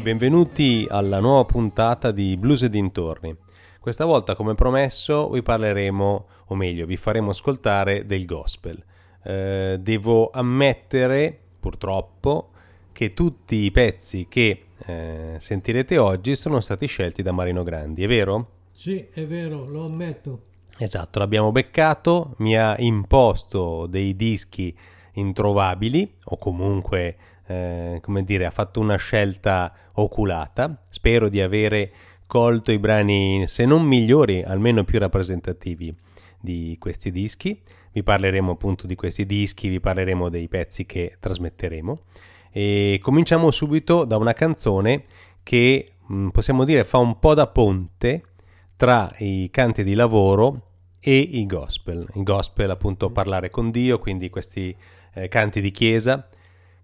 e benvenuti alla nuova puntata di Blues e dintorni. Questa volta, come promesso, vi parleremo, o meglio, vi faremo ascoltare del gospel. Eh, devo ammettere, purtroppo, che tutti i pezzi che eh, sentirete oggi sono stati scelti da Marino Grandi, è vero? Sì, è vero, lo ammetto. Esatto, l'abbiamo beccato, mi ha imposto dei dischi introvabili o comunque, eh, come dire, ha fatto una scelta oculata. Spero di avere colto i brani, se non migliori, almeno più rappresentativi di questi dischi. Vi parleremo appunto di questi dischi, vi parleremo dei pezzi che trasmetteremo. E cominciamo subito da una canzone che mh, possiamo dire fa un po' da ponte tra i canti di lavoro e i gospel. Il gospel appunto parlare con Dio, quindi questi eh, canti di chiesa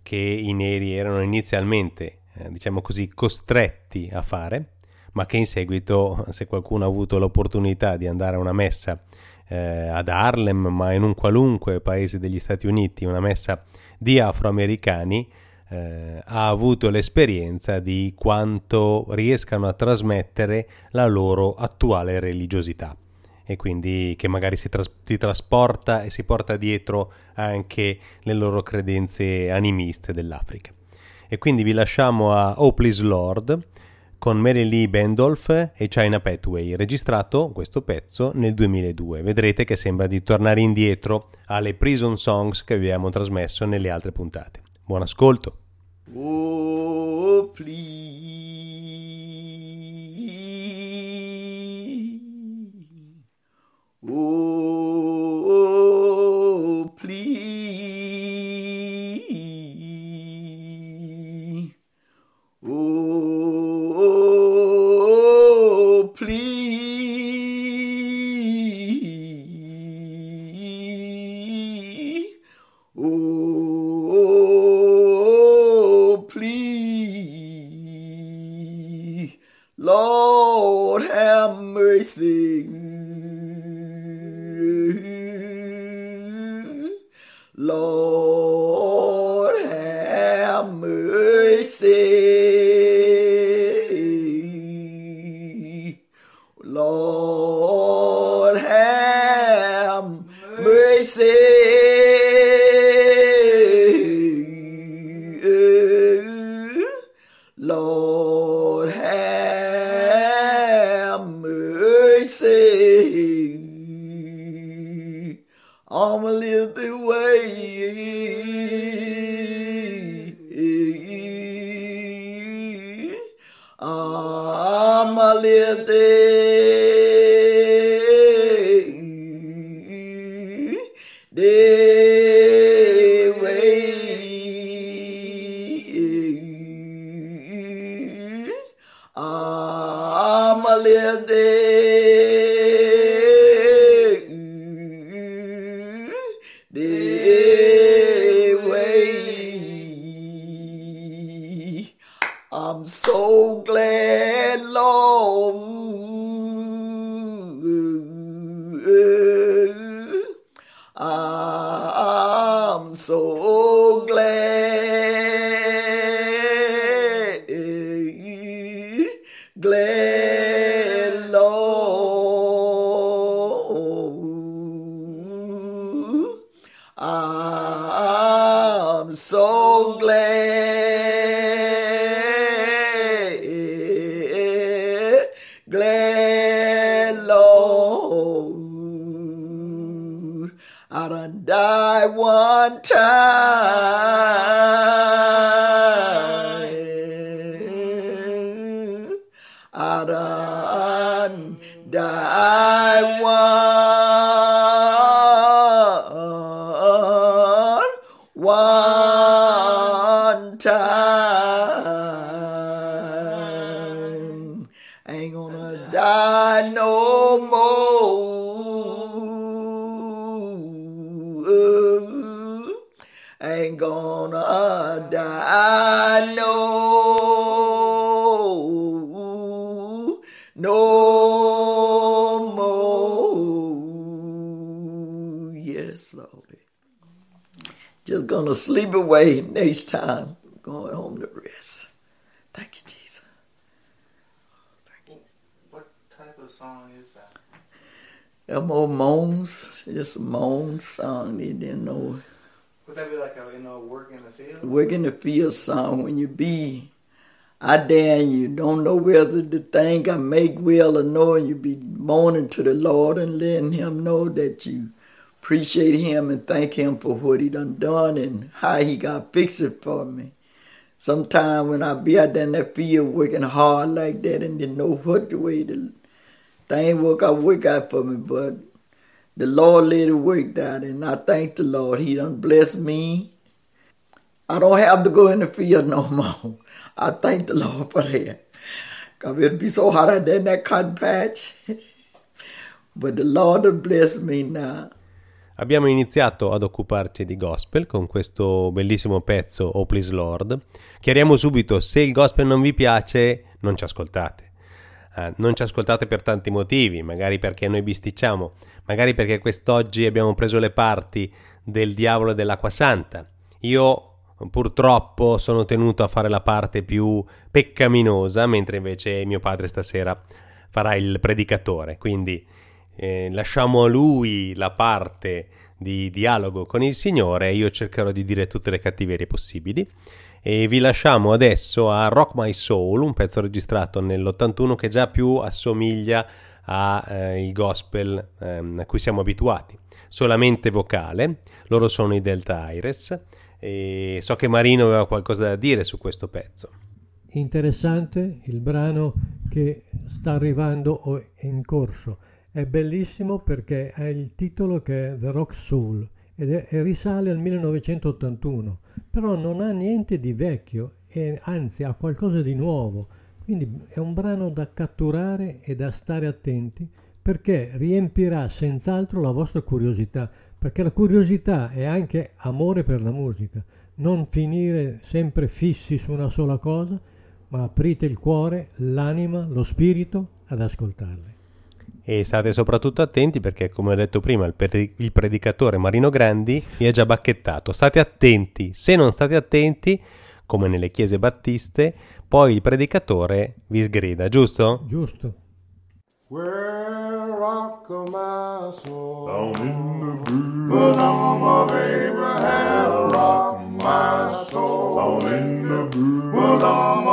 che i neri erano inizialmente, eh, diciamo così, costretti a fare, ma che in seguito, se qualcuno ha avuto l'opportunità di andare a una messa eh, ad Harlem, ma in un qualunque paese degli Stati Uniti, una messa di afroamericani, eh, ha avuto l'esperienza di quanto riescano a trasmettere la loro attuale religiosità e quindi che magari si, tras- si, trasporta e si porta dietro anche le loro credenze animiste dell'Africa. E quindi vi lasciamo a Oh Please Lord con Mary Lee Bandolph e China Pathway, registrato questo pezzo nel 2002. Vedrete che sembra di tornare indietro alle Prison Songs che abbiamo trasmesso nelle altre puntate. Buon ascolto. Oh, please. Ooh. Know no more. Yes, Lord. Just gonna sleep away next time. Going home to rest. Thank you, Jesus. Thank you. What type of song is that? Elmo moans. moans, just moan song. They didn't know. Would that be like a you know work in the field? Work in the field song when you be I and you don't know whether the thing I make well or no, and you be moaning to the Lord and letting Him know that you appreciate Him and thank Him for what He done done and how He got fixed it for me. Sometime when I be out there in that field working hard like that and didn't know what the way the thing work out work out for me, but the Lord let it work out and I thank the Lord. He done blessed me. I don't have to go in the field no more. I thank the Lord for that. Cause it'd be so hot out there in that cotton patch. but the Lord has blessed me now. Abbiamo iniziato ad occuparci di gospel con questo bellissimo pezzo Oh Please Lord. Chiariamo subito, se il gospel non vi piace, non ci ascoltate. Eh, non ci ascoltate per tanti motivi, magari perché noi bisticciamo, magari perché quest'oggi abbiamo preso le parti del diavolo e dell'acqua santa. Io purtroppo sono tenuto a fare la parte più peccaminosa, mentre invece mio padre stasera farà il predicatore. Quindi eh, lasciamo a lui la parte di dialogo con il Signore io cercherò di dire tutte le cattiverie possibili. E vi lasciamo adesso a Rock My Soul, un pezzo registrato nell'81 che già più assomiglia al eh, gospel ehm, a cui siamo abituati. Solamente vocale, loro sono i Delta Iris e so che Marino aveva qualcosa da dire su questo pezzo. Interessante il brano che sta arrivando o è in corso. È bellissimo perché ha il titolo che è The Rock Soul e risale al 1981, però non ha niente di vecchio e anzi ha qualcosa di nuovo. Quindi è un brano da catturare e da stare attenti perché riempirà senz'altro la vostra curiosità, perché la curiosità è anche amore per la musica, non finire sempre fissi su una sola cosa, ma aprite il cuore, l'anima, lo spirito ad ascoltarle. E state soprattutto attenti perché, come ho detto prima, il, pre- il predicatore Marino Grandi vi ha già bacchettato. State attenti, se non state attenti, come nelle chiese battiste, poi il predicatore vi sgrida, giusto? Giusto? Well, rock of my soul, down in the blue, bosom of Abraham, rock my soul, down in the blue, bosom of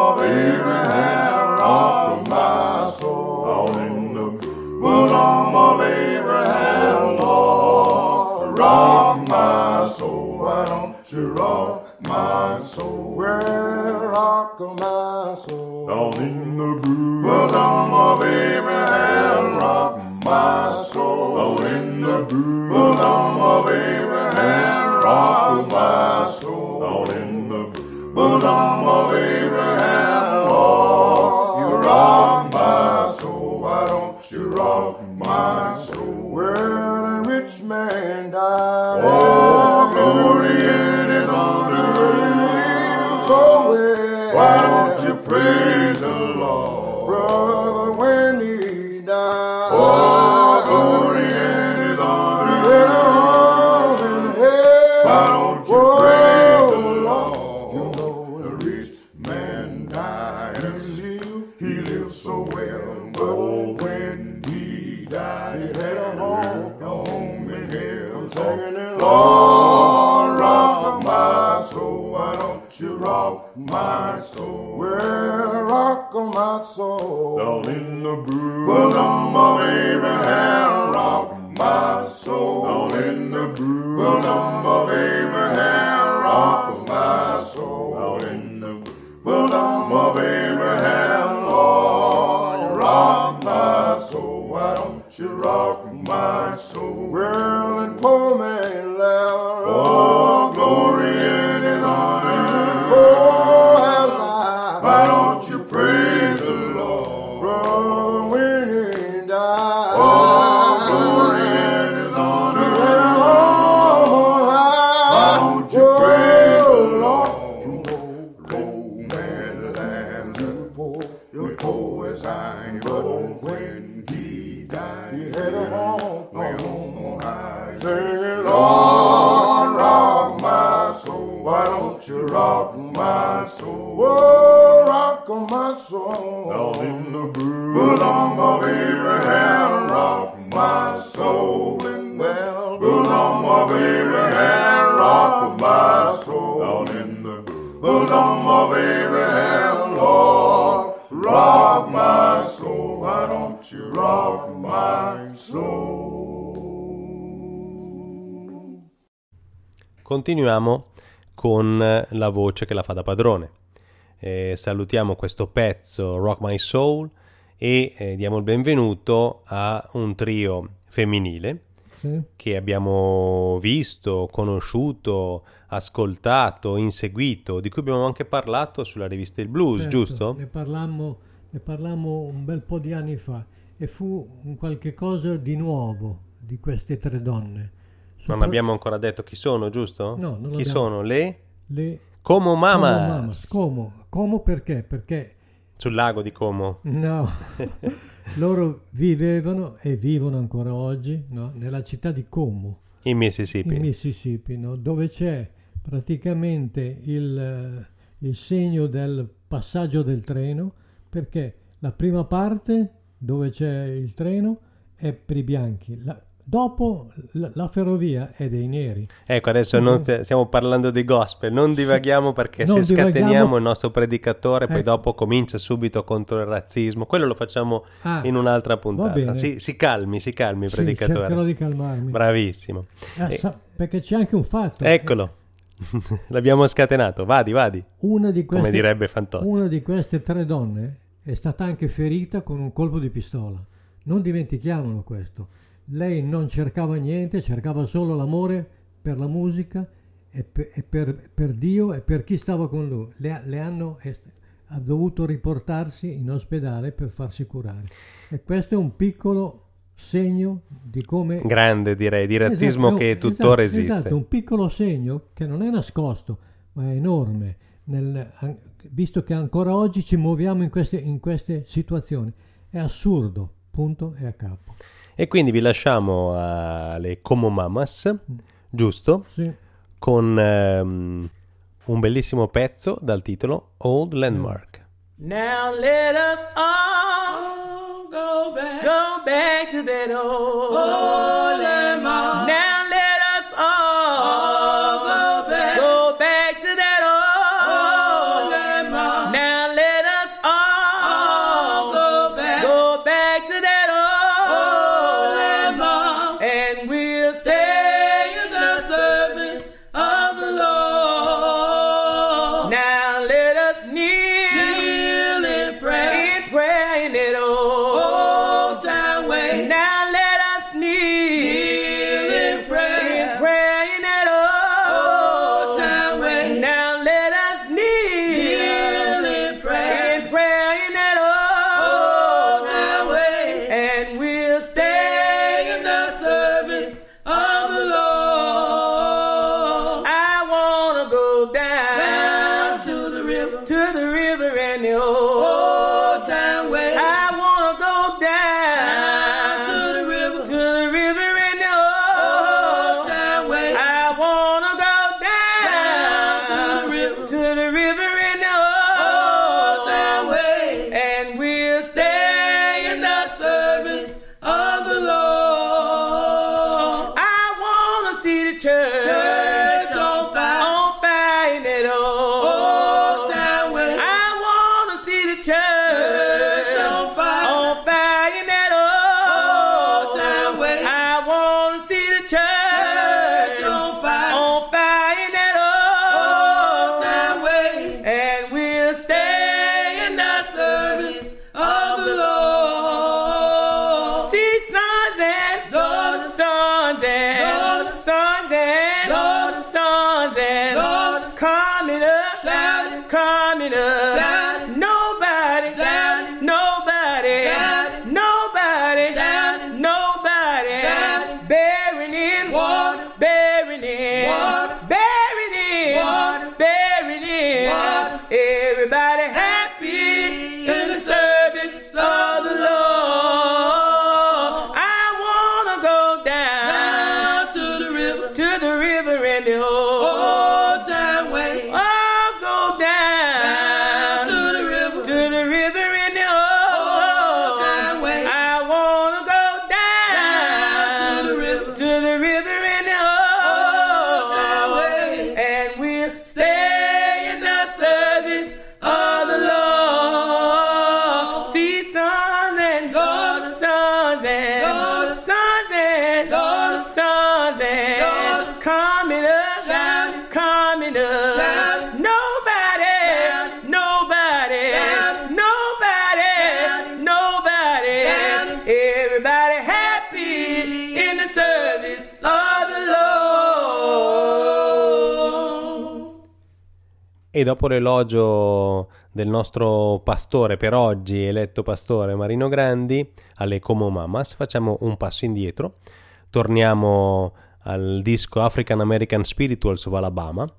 Continuiamo con eh, la voce che la fa da padrone. Eh, salutiamo questo pezzo Rock My Soul e eh, diamo il benvenuto a un trio femminile Sì. che abbiamo visto, conosciuto, ascoltato, inseguito, di cui abbiamo anche parlato sulla rivista Il Blues, Certo, giusto? Ne parlammo, ne parlammo un bel po' di anni fa e fu un qualche cosa di nuovo di queste tre donne. Non abbiamo ancora detto chi sono, giusto? No, non Chi sono? Le le Como Como Mamas Mamas. Como? Como perché? Perché sul lago di Como. no, loro vivevano e vivono ancora oggi no? nella città di Como. in Mississippi. in Mississippi, no? dove c'è praticamente il, eh, il segno del passaggio del treno, perché la prima parte dove c'è il treno è per i bianchi, la- dopo la, ferrovia è dei neri. Ecco, adesso stiamo parlando di gospel, non divaghiamo perché Non se scateniamo divaghiamo. il nostro predicatore, poi Ecco. dopo comincia subito contro il razzismo. Quello lo facciamo Ah, in un'altra puntata. Si, si calmi, si calmi, Sì, predicatore. cercherò di calmarmi. Bravissimo. Eh, Eh, sa- perché c'è anche un fatto. eccolo, l'abbiamo scatenato. Vadi, vadi. Una di queste, Come direbbe Fantozzi. Una di queste tre donne è stata anche ferita con un colpo di pistola. Non dimentichiamolo questo. Lei non cercava niente, cercava solo l'amore per la musica e per, e per- per Dio e per chi stava con lui. Le, ha- le hanno est- ha dovuto riportarsi in ospedale per farsi curare. E questo è un piccolo segno di come Grande direi, di razzismo Esatto, che esatto, tuttora esiste. Esatto, un piccolo segno che non è nascosto, ma è enorme, nel- visto che ancora oggi ci muoviamo in queste, in queste situazioni. È assurdo, punto e a capo. E quindi vi lasciamo alle Como Mamas, giusto? Sì, Con ehm, un bellissimo pezzo dal titolo Old Landmark. Now let us all go back, go back to that old, landmark. Dopo l'elogio del nostro pastore per oggi, eletto pastore Marino Grandi, alle Como Mamas, facciamo un passo indietro, torniamo al disco African American Spirituals of Alabama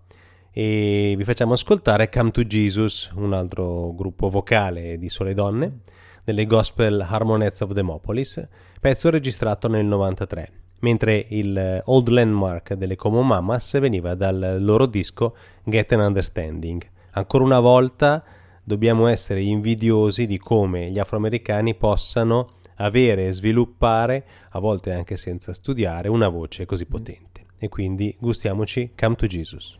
e vi facciamo ascoltare Come to Jesus, un altro gruppo vocale di sole donne, delle Gospel Harmonettes of Demopolis, pezzo registrato nel 93, mentre il Old Landmark delle Como Mamas veniva dal loro disco Get an Understanding. Ancora una volta dobbiamo essere invidiosi di come gli afroamericani possano avere e sviluppare, a volte anche senza studiare, una voce così potente. E quindi gustiamoci Come to Jesus.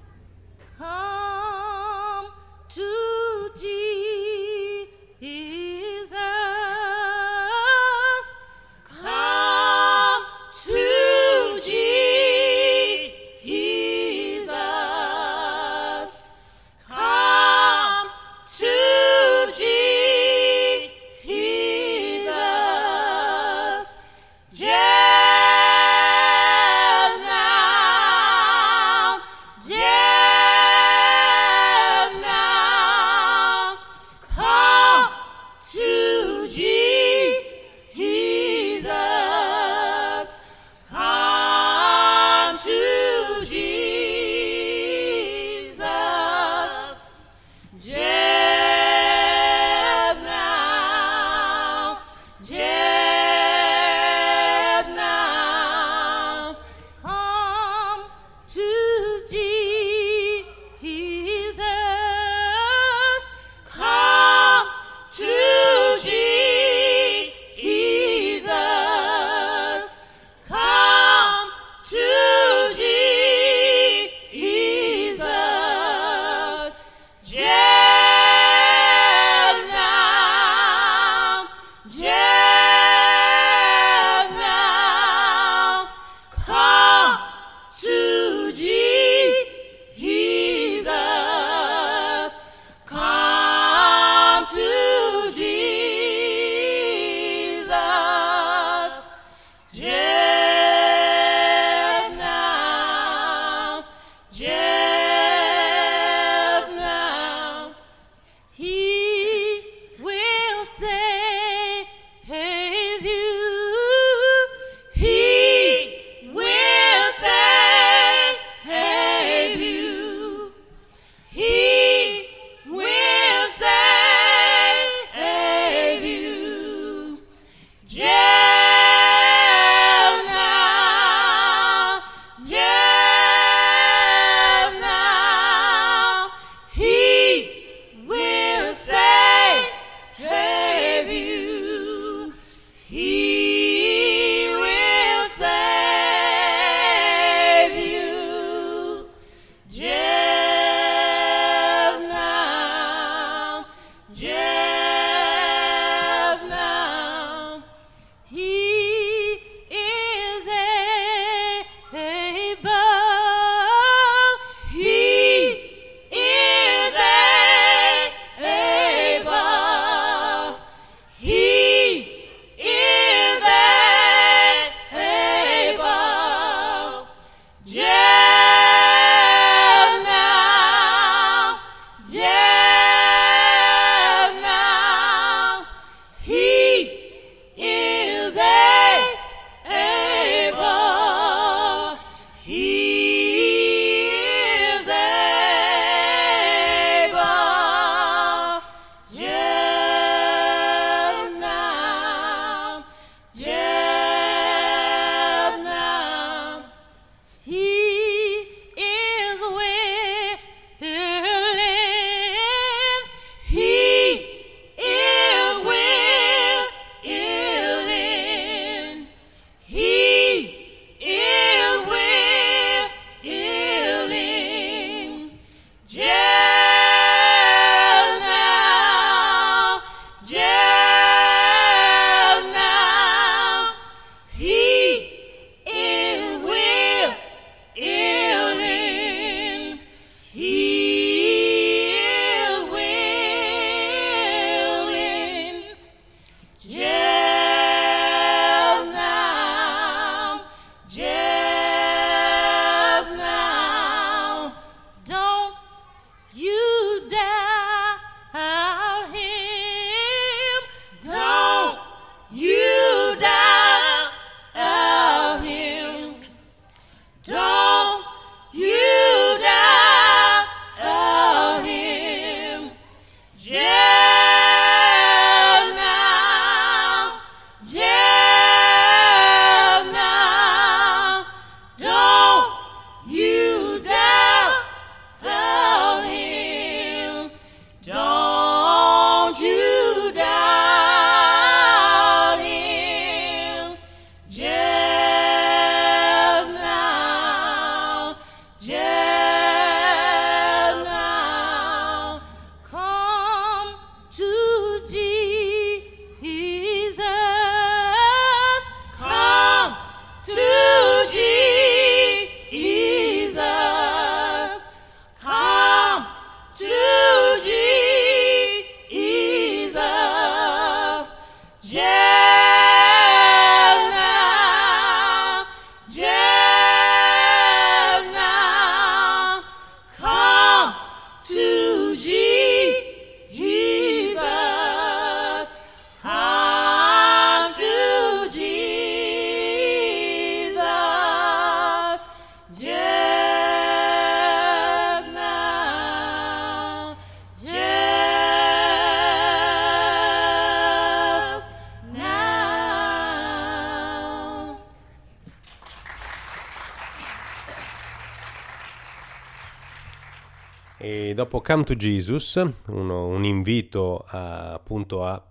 Dopo Come to Jesus, uno- un invito a- appunto a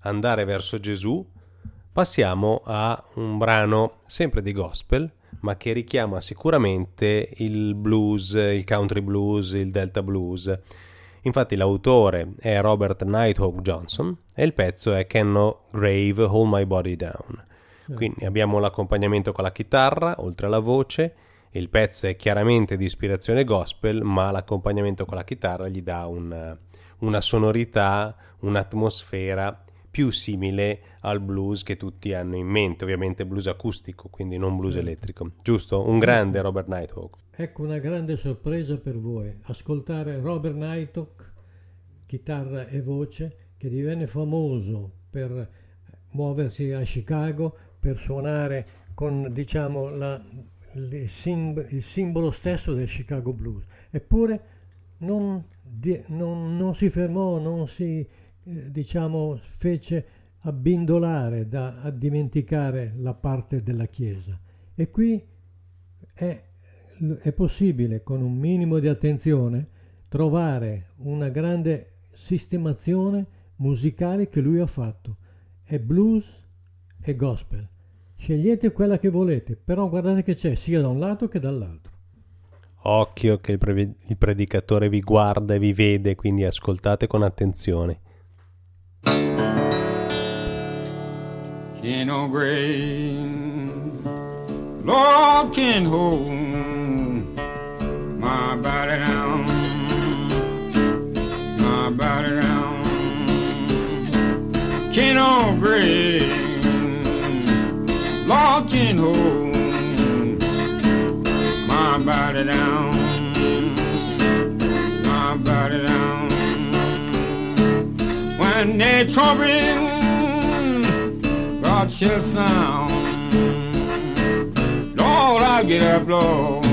andare verso Gesù, passiamo a un brano sempre di gospel, ma che richiama sicuramente il blues, il country blues, il delta blues. Infatti l'autore è Robert Nighthawk Johnson e il pezzo è Cannot Grave Hold My Body Down. Quindi abbiamo l'accompagnamento con la chitarra, oltre alla voce. Il pezzo è chiaramente di ispirazione gospel, ma l'accompagnamento con la chitarra gli dà un- una sonorità, un'atmosfera più simile al blues che tutti hanno in mente, ovviamente blues acustico, quindi non blues elettrico. Giusto? Un grande Robert Nighthawk. Ecco una grande sorpresa per voi, ascoltare Robert Nighthawk, chitarra e voce, che divenne famoso per muoversi a Chicago, per suonare con diciamo la- sim- il simbolo stesso del Chicago Blues. Eppure non, di- non- non si fermò, non si eh, diciamo fece abbindolare da a dimenticare la parte della Chiesa. E qui è, è possibile con un minimo di attenzione trovare una grande sistemazione musicale che lui ha fatto. È blues e gospel. Scegliete quella che volete, però guardate che c'è sia da un lato che dall'altro. Occhio che il, pre- il predicatore vi guarda e vi vede, quindi ascoltate con attenzione. in no grave. Lord can hold my body down, my body down. Can no grave. Can hold my body down, my body down. When they trumpet. God shall sound. Lord, I get up, Lord,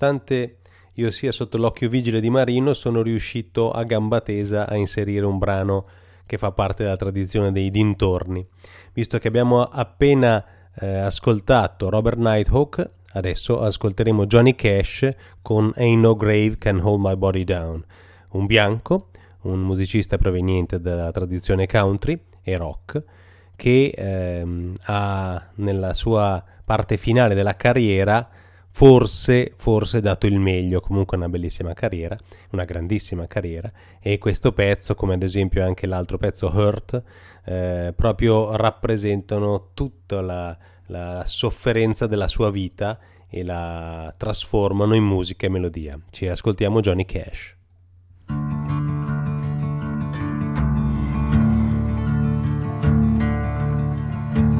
nonostante io sia sotto l'occhio vigile di Marino, sono riuscito a gamba tesa a inserire un brano che fa parte della tradizione dei dintorni. Visto che abbiamo appena eh, ascoltato Robert Nighthawk, adesso ascolteremo Johnny Cash con Ain't No Grave Can Hold My Body Down, un bianco, un musicista proveniente dalla tradizione country e rock, che ehm, ha nella sua parte finale della carriera forse, forse dato il meglio, comunque una bellissima carriera, una grandissima carriera e questo pezzo, come ad esempio anche l'altro pezzo Hurt, eh, proprio rappresentano tutta la, la sofferenza della sua vita e la trasformano in musica e melodia. Ci ascoltiamo Johnny Cash.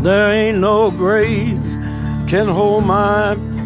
There ain't no grave can hold my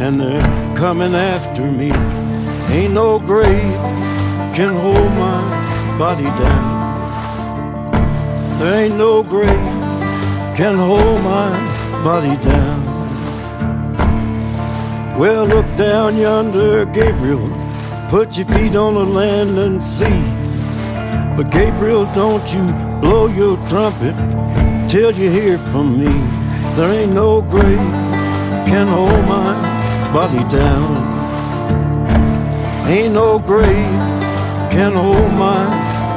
and they're coming after me. Ain't no grave can hold my body down. There ain't no grave can hold my body down. Well, look down yonder, Gabriel. Put your feet on the land and see. But Gabriel, don't you blow your trumpet till you hear from me. There ain't no grave can hold my body down. Ain't no grave can hold my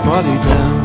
body down.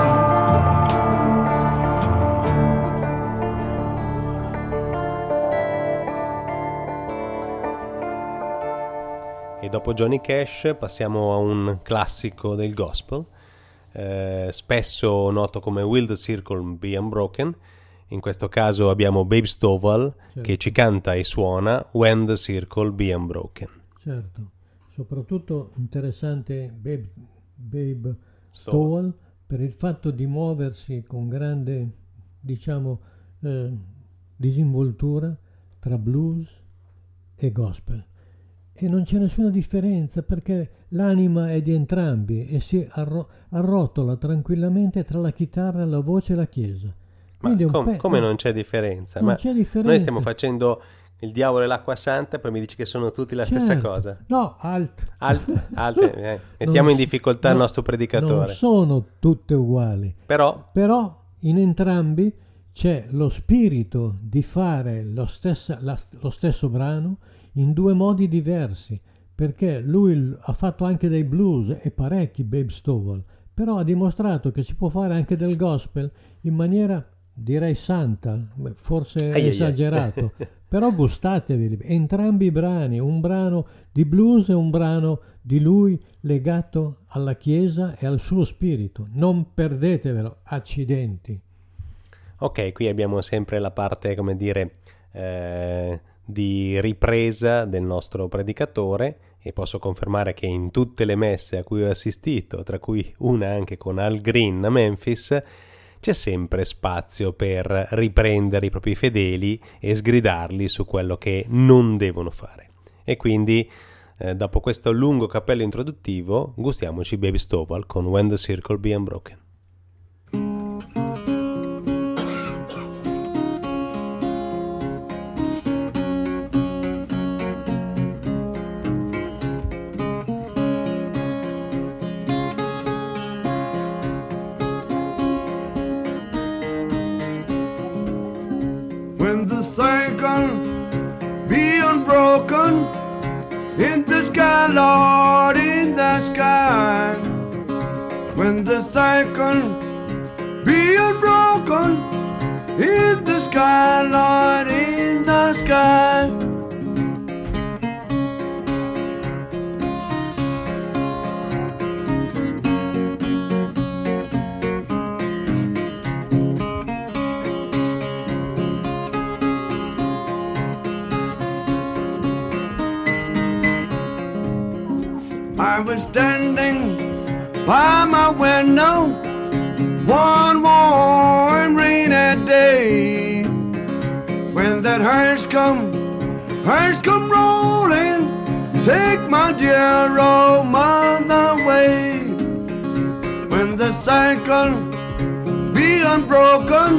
Dopo Johnny Cash passiamo a un classico del gospel, eh, spesso noto come Will the Circle Be Unbroken. In questo caso abbiamo Babe Stovall Certo. che ci canta e suona When the Circle Be Unbroken. Certo, soprattutto interessante Babe, Babe. Stowell per il fatto di muoversi con grande, diciamo, eh, disinvoltura tra blues e gospel. E non c'è nessuna differenza perché l'anima è di entrambi e si arro- arrotola tranquillamente tra la chitarra, la voce e la chiesa. Ma com- pe- come non c'è differenza? non Ma c'è differenza. Noi stiamo facendo il diavolo e l'acqua santa, poi mi dici che sono tutti la stessa Certo. cosa. No, alt. Alt- alte, eh, mettiamo Non in difficoltà il no, nostro predicatore. Non sono tutte uguali, Però però in entrambi c'è lo spirito di fare lo, stessa- la- lo stesso brano in due modi diversi, perché lui ha fatto anche dei blues e parecchi Babe Stovall, però ha dimostrato che si può fare anche del gospel in maniera direi santa, forse Ai, ai, ai. esagerato, però gustatevi entrambi i brani, un brano di blues e un brano di lui legato alla Chiesa e al suo spirito. Non perdetevelo, accidenti. Ok, qui abbiamo sempre la parte, come dire, eh, di ripresa del nostro predicatore e posso confermare che in tutte le messe a cui ho assistito, tra cui una anche con Al Green a Memphis, c'è sempre spazio per riprendere i propri fedeli e sgridarli su quello che non devono fare. E quindi, eh, dopo questo lungo cappello introduttivo, gustiamoci Baby Stovall con When the Circle Be Unbroken. Sky, Lord, in the sky. When the cycle be unbroken in the sky, Lord, in the sky. Standing by my window one warm rainy day. When that hearse come, hearse come rolling, take my dear old mother away. When the cycle be unbroken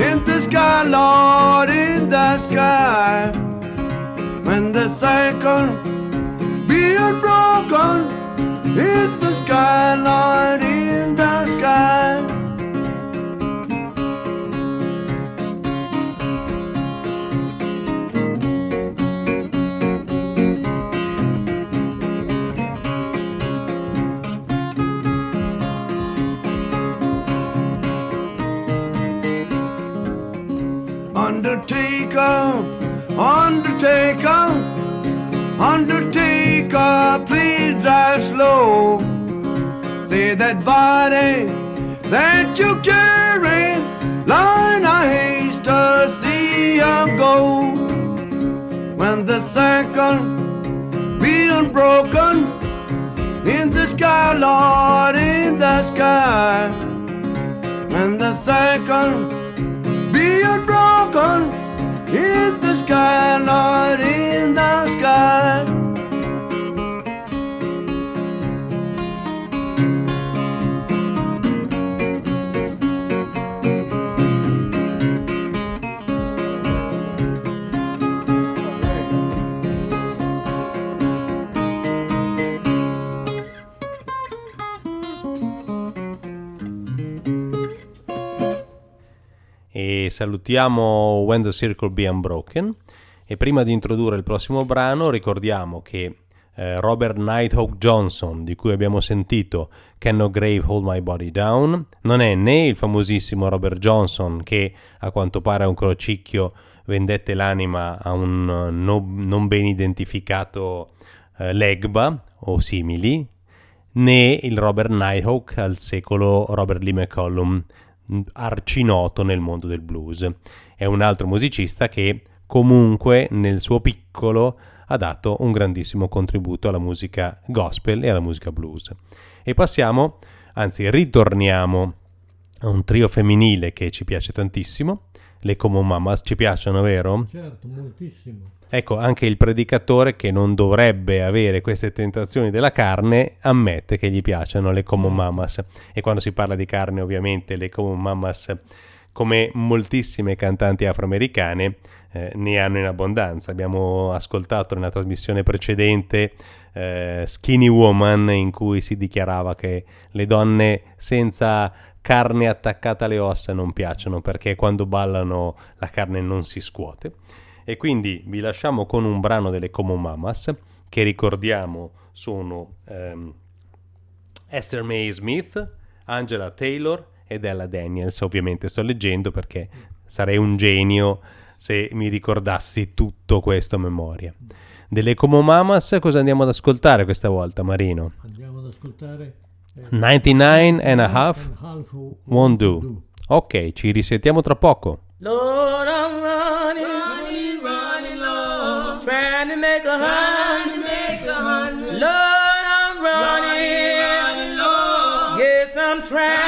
in the sky, Lord, in the sky. When the cycle be unbroken gone salutiamo When the Circle Be Unbroken e prima di introdurre il prossimo brano ricordiamo che eh, Robert Nighthawk Johnson di cui abbiamo sentito Can No Grave Hold My Body Down non è né il famosissimo Robert Johnson che a quanto pare a un crocicchio vendette l'anima a un eh, no- non ben identificato eh, Legba o simili né il Robert Nighthawk al secolo Robert Lee McCollum arcinoto nel mondo del blues. È un altro musicista che comunque nel suo piccolo ha dato un grandissimo contributo alla musica gospel e alla musica blues. E passiamo, anzi ritorniamo a un trio femminile che ci piace tantissimo. Le Como Mamas ci piacciono, vero? Certo, moltissimo. Ecco, anche il predicatore che non dovrebbe avere queste tentazioni della carne ammette che gli piacciono le Como Mamas. E quando si parla di carne, ovviamente, le Como Mamas, come moltissime cantanti afroamericane, eh, ne hanno in abbondanza. Abbiamo ascoltato nella trasmissione precedente eh, Skinny Woman, in cui si dichiarava che le donne senza carne attaccata alle ossa non piacciono perché quando ballano la carne non si scuote. E quindi vi lasciamo con un brano delle Como Mamas che ricordiamo sono ehm, Esther May Smith, Angela Taylor ed Ella Daniels. Ovviamente sto leggendo perché sarei un genio se mi ricordassi tutto questo a memoria. Delle Como Mamas cosa andiamo ad ascoltare questa volta, Marino? Andiamo ad ascoltare eh, 99 and a half and half won't do. Ok, ci risentiamo tra poco. Lord, I'm track.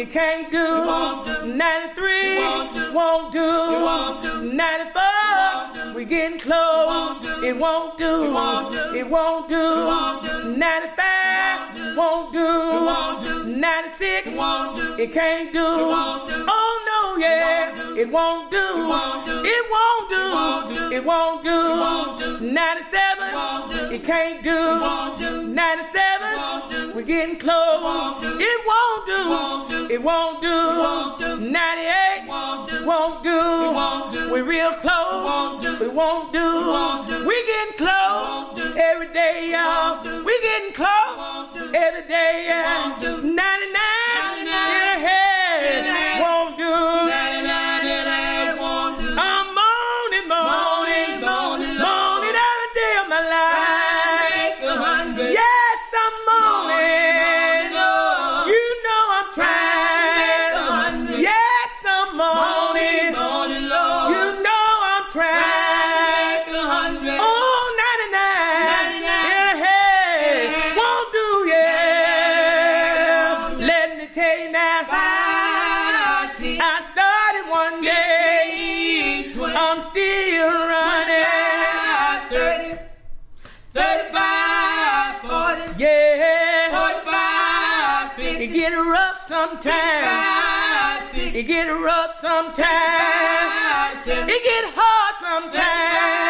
You can't do. You won't do. 93. You won't do. Won't do. You won't do. 94 we getting close, it won't do, it won't do, 95 won't do, 96 it can't do, oh no, yeah, it won't do, it won't do, it won't do, 97 it can't do, 97 we're getting close, it won't do, it won't do, 98 won't do, we're real close, we won't do, we getting close every day, y'all, we getting close every day, yeah. 99 yeah, won't do, sometimes. It get rough sometimes. It get hard sometimes.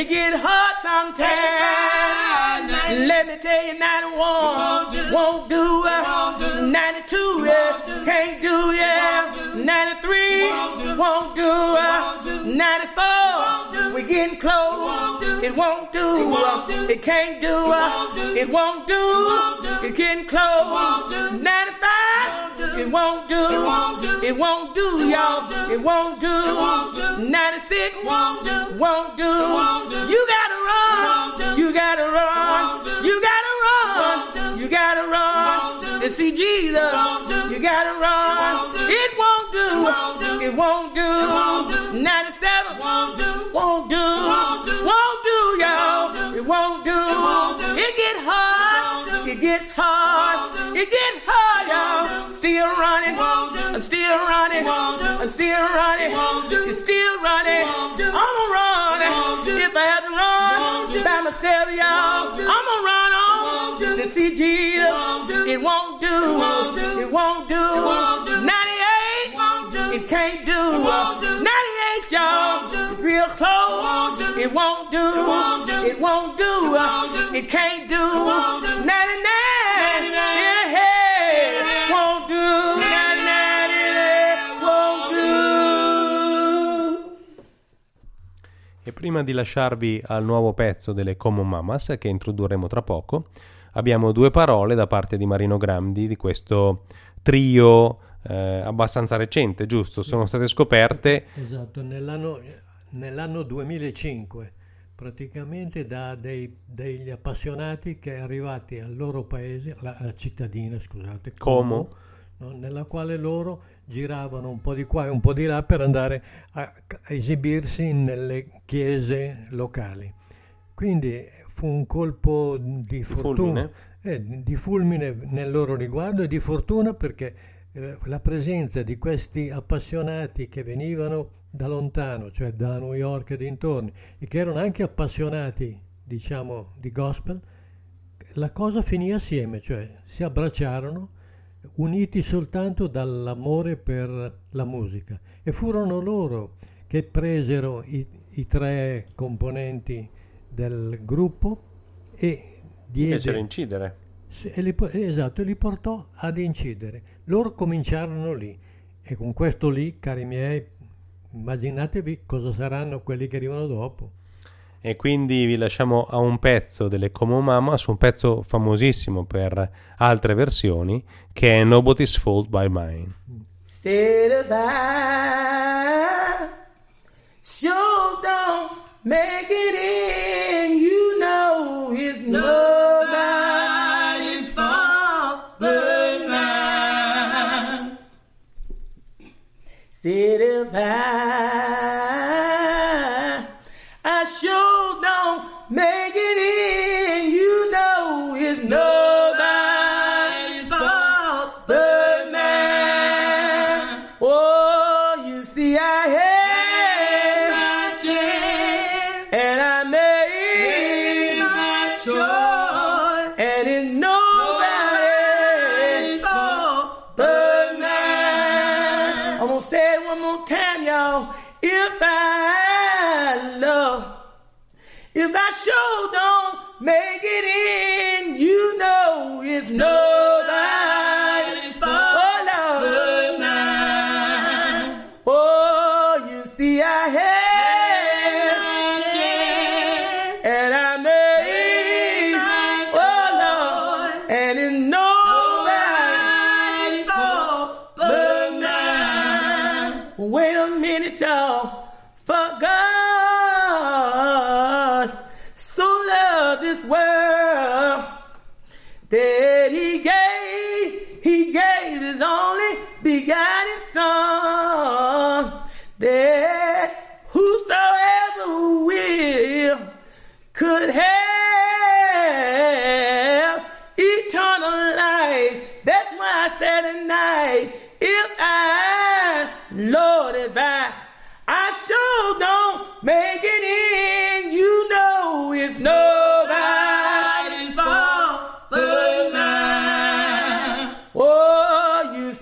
It get hard sometimes. Let me tell you, 91 won't do it. 92 yeah, can't do yeah. 93 won't do it. 94 we getting close. It won't do it. It can't do it. It won't do it. It getting close. 95 it won't do it. It won't do y'all. It won't do 96 won't do You gotta run. You gotta run. You gotta run. You gotta run. To see Jesus. You gotta run. It won't do. It won't do. 97 won't do. Won't do. Won't do, y'all. It won't do. It get hard. It gets hard. It gets hard, y'all. Still running. I'm still running. I'm still running. It's still running. I'm gonna run. If I have to run by myself, y'all, I'm gonna run on to see Jesus. It won't do. It won't do. 98. It can't do. 98, y'all. It's real close. It won't do. It won't do. It can't do. 99. Yeah, hey. Won't do. 99. it Won't do. E prima di lasciarvi al nuovo pezzo delle Common Mamas che introdurremo tra poco, abbiamo due parole da parte di Marino Grandi di questo trio eh, abbastanza recente, giusto? Sono state scoperte Esatto, nell'anno, nell'anno 2005, praticamente da dei- degli appassionati che arrivati al loro paese, alla, alla cittadina, scusate, Como. no, nella quale loro giravano un po' di qua e un po' di là per andare a, a esibirsi nelle chiese locali. Quindi fu un colpo di fortuna, fulmine? eh, di di fulmine nel loro riguardo e di fortuna perché eh, la presenza di questi appassionati che venivano da lontano, cioè da New York e dintorni, e che erano anche appassionati, diciamo, di gospel, la cosa finì assieme, cioè si abbracciarono, uniti soltanto dall'amore per la musica. E furono loro che presero i, i tre componenti del gruppo e fecero diede, incidere. sì, li, esatto, e li portò ad incidere. Loro cominciarono lì e con questo lì, cari miei, immaginatevi cosa saranno quelli che arrivano dopo. E quindi vi lasciamo a un pezzo delle Como Mamas, un pezzo famosissimo per altre versioni, che è Nobody's Fault by Mine. Said if I sure don't make it in, you know it's nobody's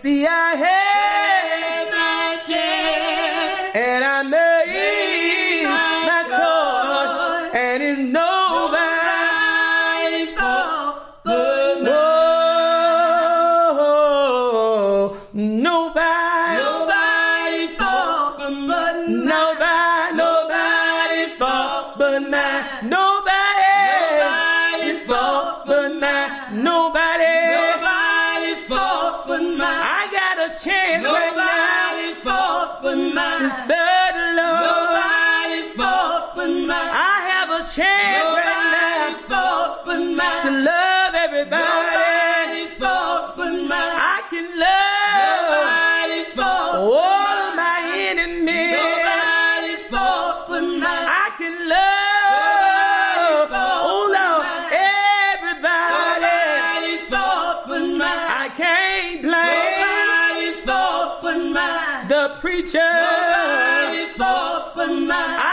I. eye my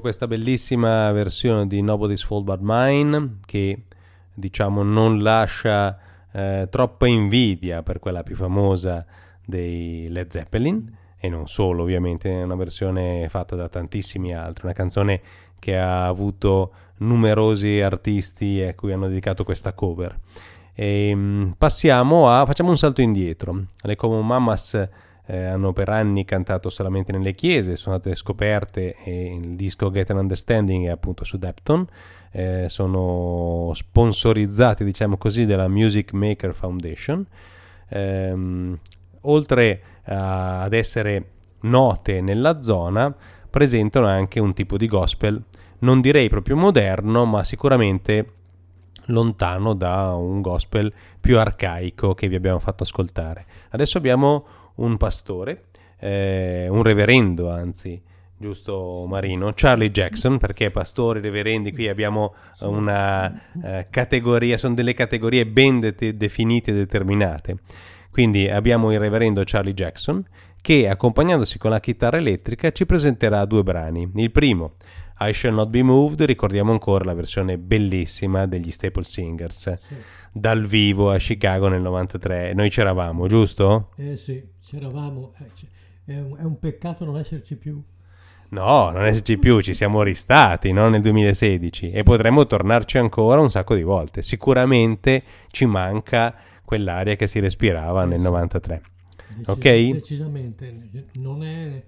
questa bellissima versione di Nobody's Fault But Mine, che diciamo non lascia eh, troppa invidia per quella più famosa dei Led Zeppelin, e non solo ovviamente, è una versione fatta da tantissimi altri, una canzone che ha avuto numerosi artisti a cui hanno dedicato questa cover. E, mm, passiamo a, facciamo un salto indietro. Le Common Mamas eh, hanno per anni cantato solamente nelle chiese, sono state scoperte e il disco Get an Understanding è appunto su Depton. Eh, sono sponsorizzati, diciamo così, dalla Music Maker Foundation. Ehm, oltre a- ad essere note nella zona, presentano anche un tipo di gospel, non direi proprio moderno, ma sicuramente lontano da un gospel più arcaico che vi abbiamo fatto ascoltare. Adesso abbiamo un pastore, eh, un reverendo anzi, giusto Marino, Charlie Jackson, perché pastori, reverendi, qui abbiamo una eh, categoria, sono delle categorie ben de- definite e determinate. Quindi abbiamo il reverendo Charlie Jackson che accompagnandosi con la chitarra elettrica ci presenterà due brani. Il primo, I Shall Not Be Moved, ricordiamo ancora la versione bellissima degli Staple Singers, Sì. Dal vivo a Chicago nel 93. Noi c'eravamo, giusto? Eh sì, c'eravamo. eh, è, un, peccato non esserci più. No, non esserci più, ci siamo ristati no? nel 2016 e potremmo tornarci ancora un sacco di volte. Sicuramente ci manca quell'aria che si respirava nel 93. Deci- Ok? Decisamente. Non è,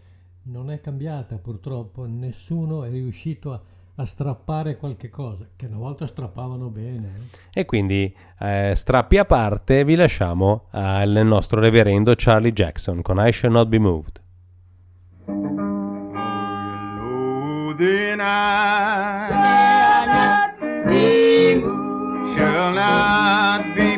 non è cambiata purtroppo. Nessuno è riuscito a, a strappare qualche cosa, che una volta strappavano bene. eh. E quindi, eh, strappi a parte, vi lasciamo al nostro reverendo Charlie Jackson con I Shall Not Be Moved. Then I shall not be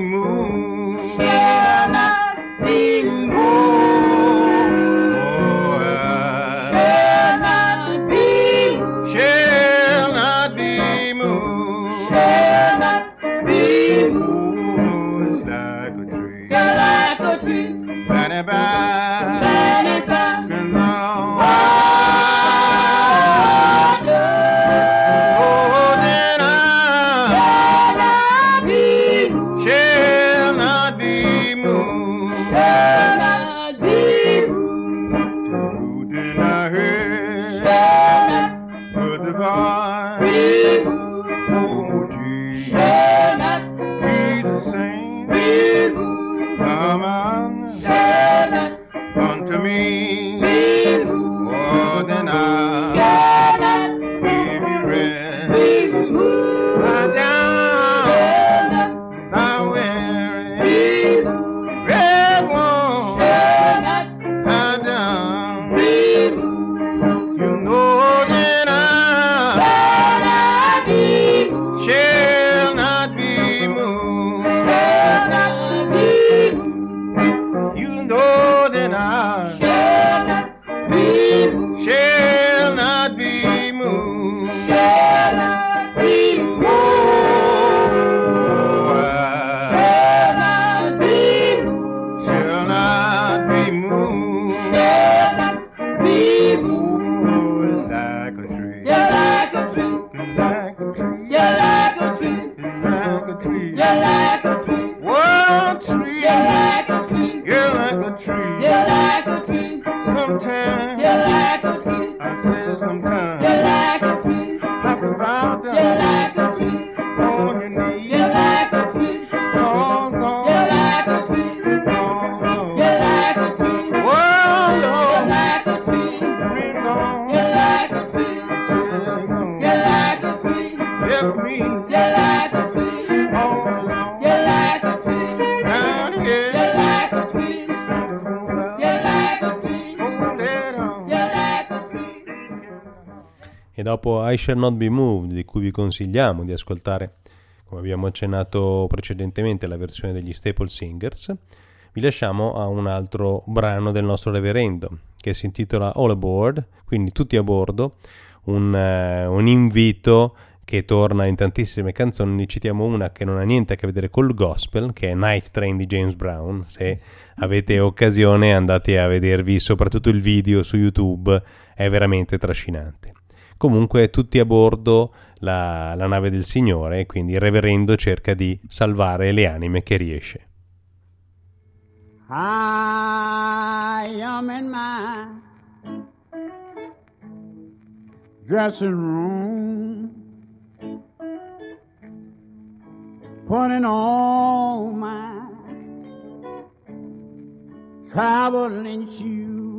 I Shall Not Be Moved, di cui vi consigliamo di ascoltare, come abbiamo accennato precedentemente, la versione degli Staple Singers, vi lasciamo a un altro brano del nostro reverendo, che si intitola All Aboard, quindi tutti a bordo, un, eh, un invito che torna in tantissime canzoni, ne citiamo una che non ha niente a che vedere col gospel, che è Night Train di James Brown, se avete occasione andate a vedervi soprattutto il video su YouTube, è veramente trascinante. Comunque tutti a bordo la, la nave del Signore e quindi il reverendo cerca di salvare le anime che riesce. I am in my dressing room, putting on my traveling shoes,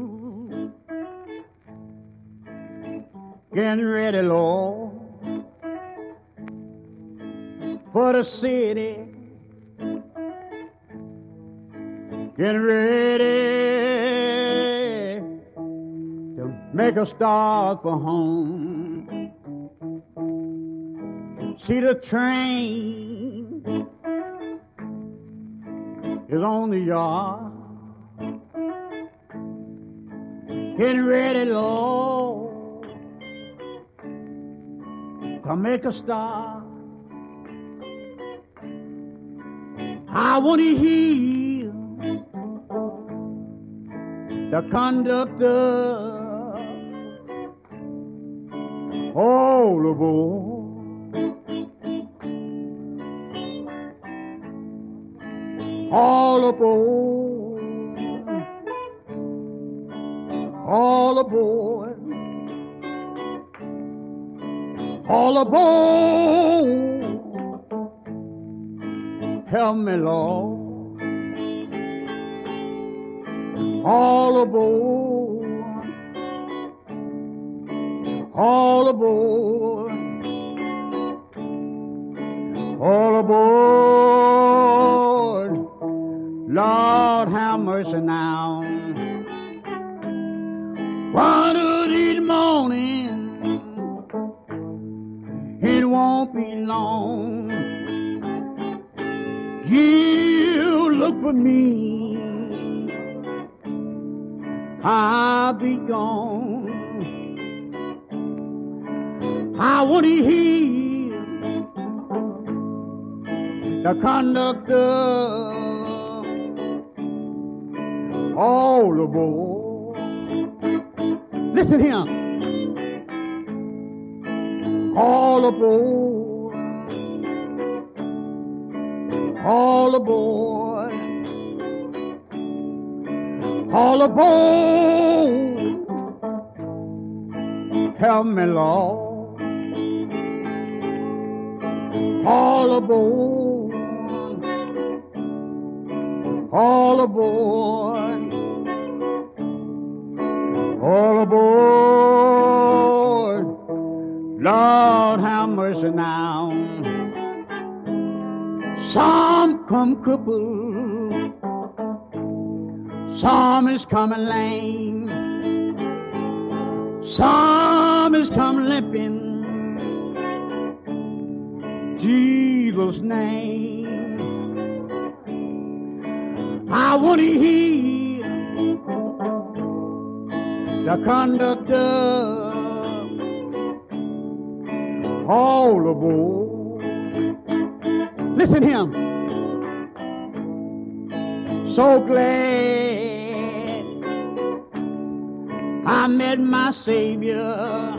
getting ready, Lord, for the city. Getting ready to make a start for home. See the train is on the yard. Getting ready, Lord, to make a start. I want to hear the conductor. All aboard. All aboard. All aboard. All aboard. Help me, Lord. All aboard. All aboard. All aboard. Lord, have mercy now. One of these mornings, won't be long. You look for me. I'll be gone. I want to hear the conductor all aboard. Listen here. All aboard. All aboard. All aboard. Help me, Lord. All aboard. All aboard. All aboard. Lord, have mercy now. Some come crippled. Some is coming lame. Some is come limping. Jesus' name. I want to hear the conductor all aboard. Listen him. So glad I met my Savior.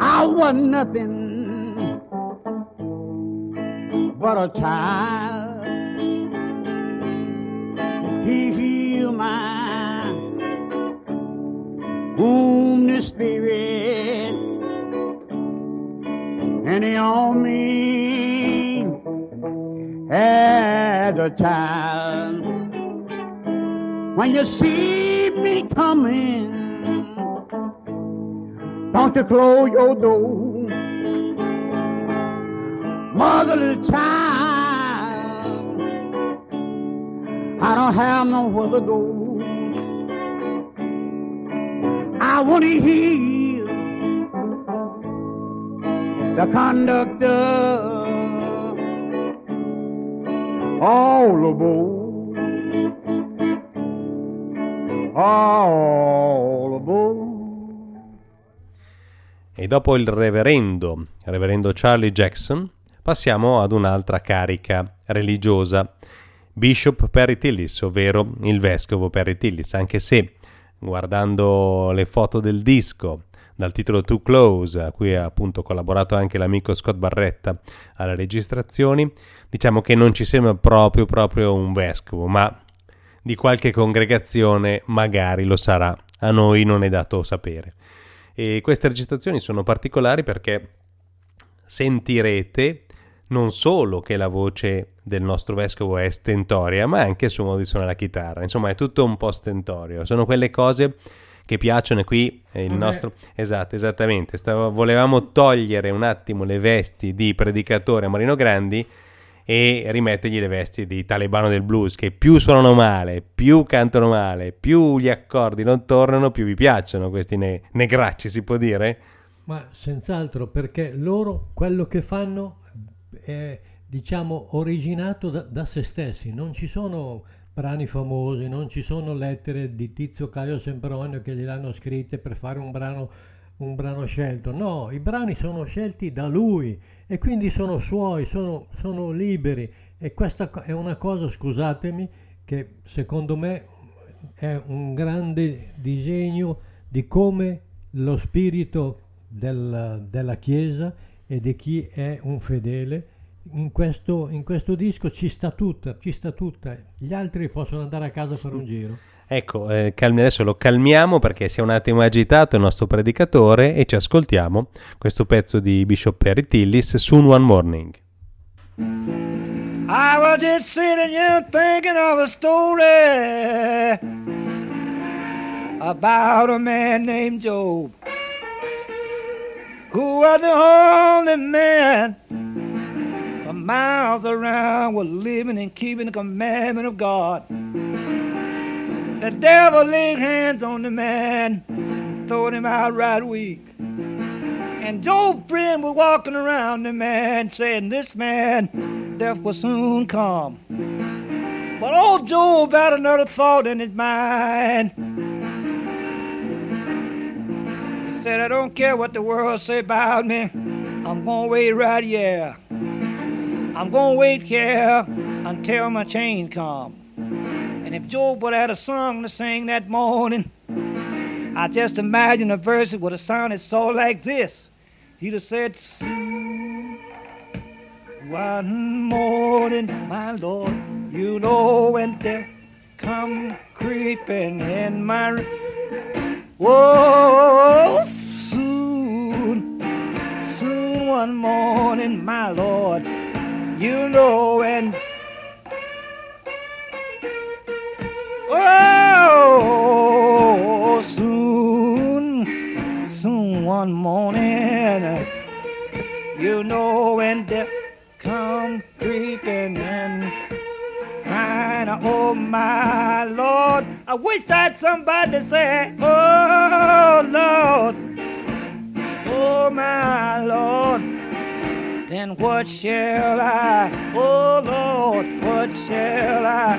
I wasn't nothing but a child. He healed my wounded spirit, he on me as a time. When you see me coming, don't you close your door. Motherless child, I don't have nowhere to go. I want to hear the conductor all aboard, all aboard. E dopo il reverendo, reverendo Charlie Jackson, passiamo ad un'altra carica religiosa, Bishop Perry Tillis, ovvero il vescovo Perry Tillis, anche se guardando le foto del disco dal titolo Too Close, a cui ha appunto collaborato anche l'amico Scott Barretta alle registrazioni, diciamo che non ci sembra proprio proprio un vescovo, ma di qualche congregazione magari lo sarà, a noi non è dato sapere. E queste registrazioni sono particolari perché sentirete non solo che la voce del nostro vescovo è stentoria, ma anche il suo modo di suonare la chitarra. Insomma, è tutto un po' stentorio. Sono quelle cose che piacciono e qui è il A me- nostro... Esatto, esattamente. Stavo- volevamo togliere un attimo le vesti di predicatore a Marino Grandi e rimettergli le vesti di talebano del blues che più suonano male, più cantano male, più gli accordi non tornano, più vi piacciono questi ne- negracci, si può dire? Ma senz'altro perché loro quello che fanno è diciamo originato da, da se stessi, non ci sono brani famosi, non ci sono lettere di Tizio Caio Sempronio che gliel'hanno scritte per fare un brano, un brano scelto, no, i brani sono scelti da lui e quindi sono suoi, sono, sono liberi. E questa è una cosa, scusatemi, che secondo me è un grande disegno di come lo spirito del- della Chiesa e di chi è un fedele in questo, in questo disco ci sta tutta, ci sta tutta. Gli altri possono andare a casa a fare un giro. Ecco, eh, calmi- adesso lo calmiamo perché si è un attimo agitato il nostro predicatore e ci ascoltiamo questo pezzo di Bishop Perry Tillis, Soon One Morning. I was just sitting here thinking of a story about a man named Job who was the only man miles around was living and keeping the commandment of God. The devil laid hands on the man, throwing him out right weak. And Job's friend was walking around the man, saying, This man, death will soon come. But old Job had another thought in his mind. He said, I don't care what the world say about me. I'm gonna wait right here. I'm gonna wait here until my change come. And if Job would have had a song to sing that morning, I just imagine the verses would have sounded so like this. He'd have said, One morning, my Lord, you know when death come creeping in my room. Whoa, soon, soon one morning, my Lord, you know when. Oh, soon, soon one morning, you know when death come creeping in. Crying, oh my Lord, I wish that somebody say, oh Lord, oh my Lord. Then what shall I, oh Lord, what shall I?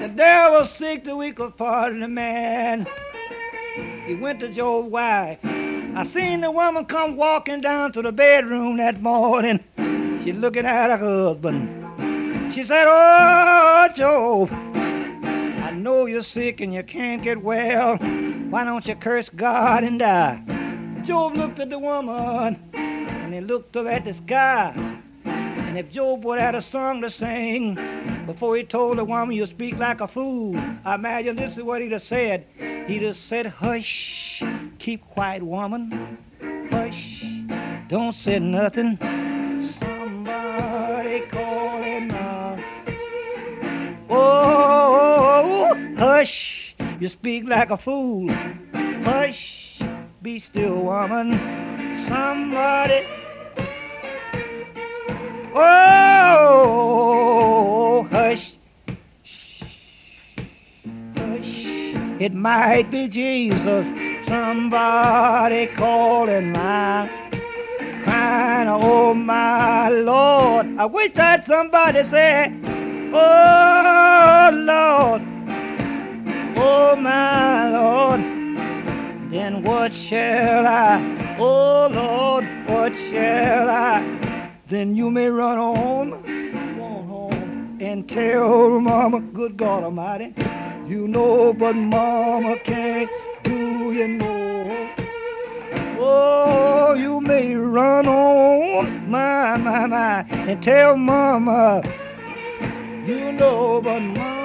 The devil seek the part of the man. He went to Job's wife. I seen the woman come walking down to the bedroom that morning. She looking at her husband. She said, Oh, Job, I know you're sick and you can't get well. Why don't you curse God and die? Job looked at the woman and he looked up at the sky. And if Job would have had a song to sing before he told the woman you speak like a fool, I imagine this is what he'd have said. He'd have said, Hush, keep quiet, woman. Hush, don't say nothing. Somebody calling now. Oh, hush, you speak like a fool. Hush, be still, woman. Somebody. Oh, hush. Hush. It might be Jesus. Somebody calling my crying, oh my Lord. I wish that somebody said, Oh Lord, oh my Lord. Then what shall I, oh Lord, what shall I? Then you may run run home, and tell mama, good God Almighty, you know, but mama can't do you know. Oh, you may run on, my, my, my, and tell mama, you know, but mama.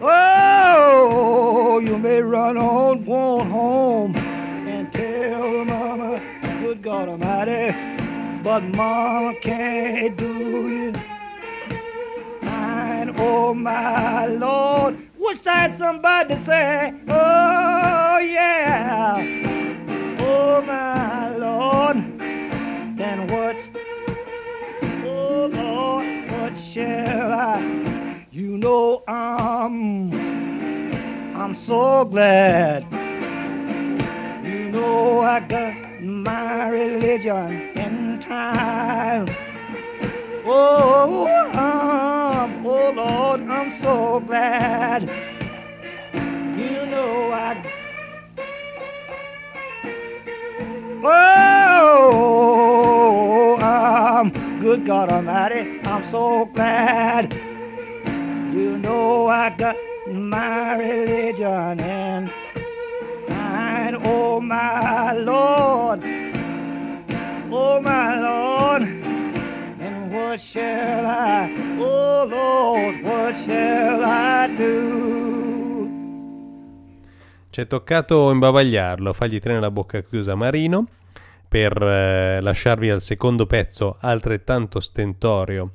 Oh, you may run on, want home, and tell mama, good God Almighty, but mama can't do it. Mine, oh my Lord, wish I had somebody say, oh yeah, oh my Lord, then what? Oh Lord, what shall I? You know I'm, I'm so glad. You know I got my religion in time. Oh, um, oh Lord, I'm so glad. You know I. Oh, um, good God Almighty, I'm so glad. You know I got my religion and mine. Oh my Lord, oh my Lord. And what shall I, oh Lord, what shall I do? Ci è toccato imbavagliarlo, fargli tenere la bocca chiusa Marino per eh, lasciarvi al secondo pezzo altrettanto stentorio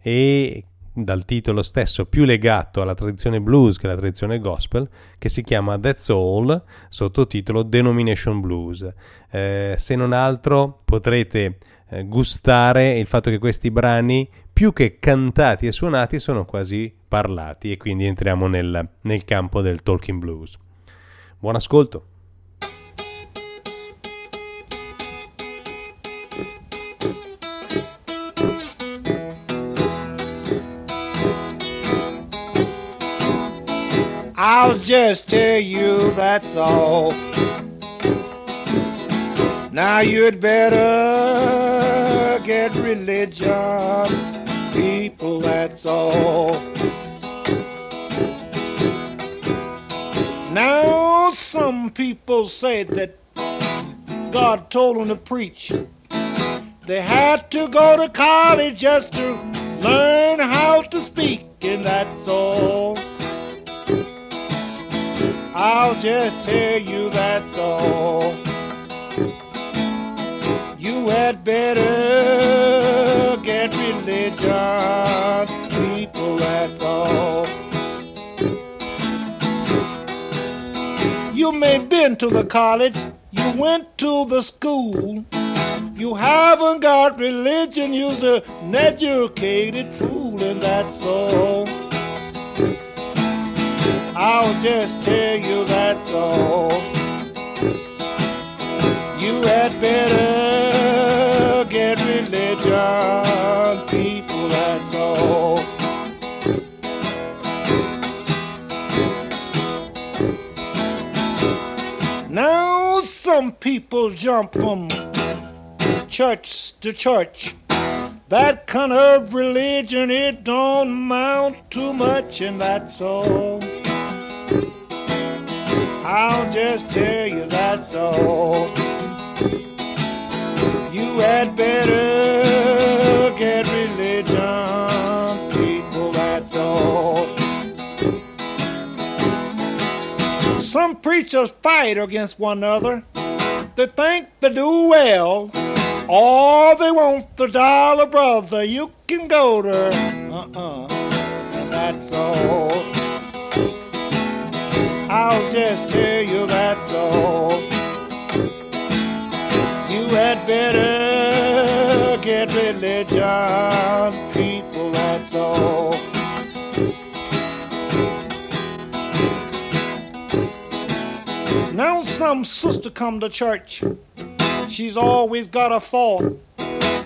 e dal titolo stesso più legato alla tradizione blues che alla tradizione gospel, che si chiama That's All, sottotitolo Denomination Blues. Eh, se non altro potrete eh, gustare il fatto che questi brani, più che cantati e suonati, sono quasi parlati e quindi entriamo nel, nel campo del talking blues. Buon ascolto! I'll just tell you that's all. Now you'd better get religion, people, that's all. Now, some people said that God told them to preach. They had to go to college just to learn how to speak, and that's all. I'll just tell you that's all. You had better get religion, people, that's all. You may been to the college, you went to the school. You haven't got religion, you's an educated fool, and that's all. I'll just tell you that's all. You had better get religion, people, that's all. Now some people jump from church to church. That kind of religion, it don't amount to much, and that's all. I'll just tell you that's all. You had better get religion, people, that's all. Some preachers fight against one another. They think they do well. All they want the dollar, brother. You can go to, uh-uh, and that's all. I'll just tell you that's all. You had better get religion, people, that's all. Now some sister come to church. She's always got a fault.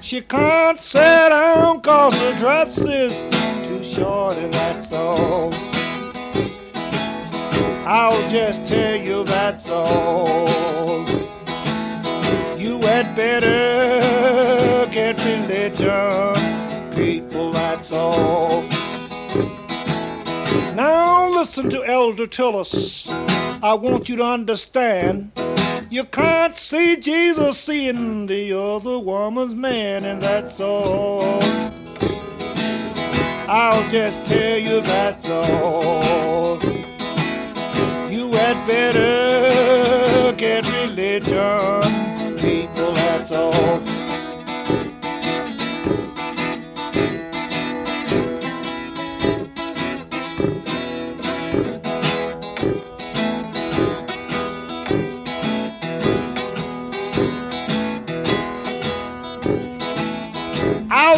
She can't sit down cause her dress is too short and that's all. I'll just tell you that's all. You had better get religion, people, that's all. Now listen to Elder Tillis. I want you to understand. You can't see Jesus seeing the other woman's man, and that's all. I'll just tell you that's all. You had better get religion, people, that's all.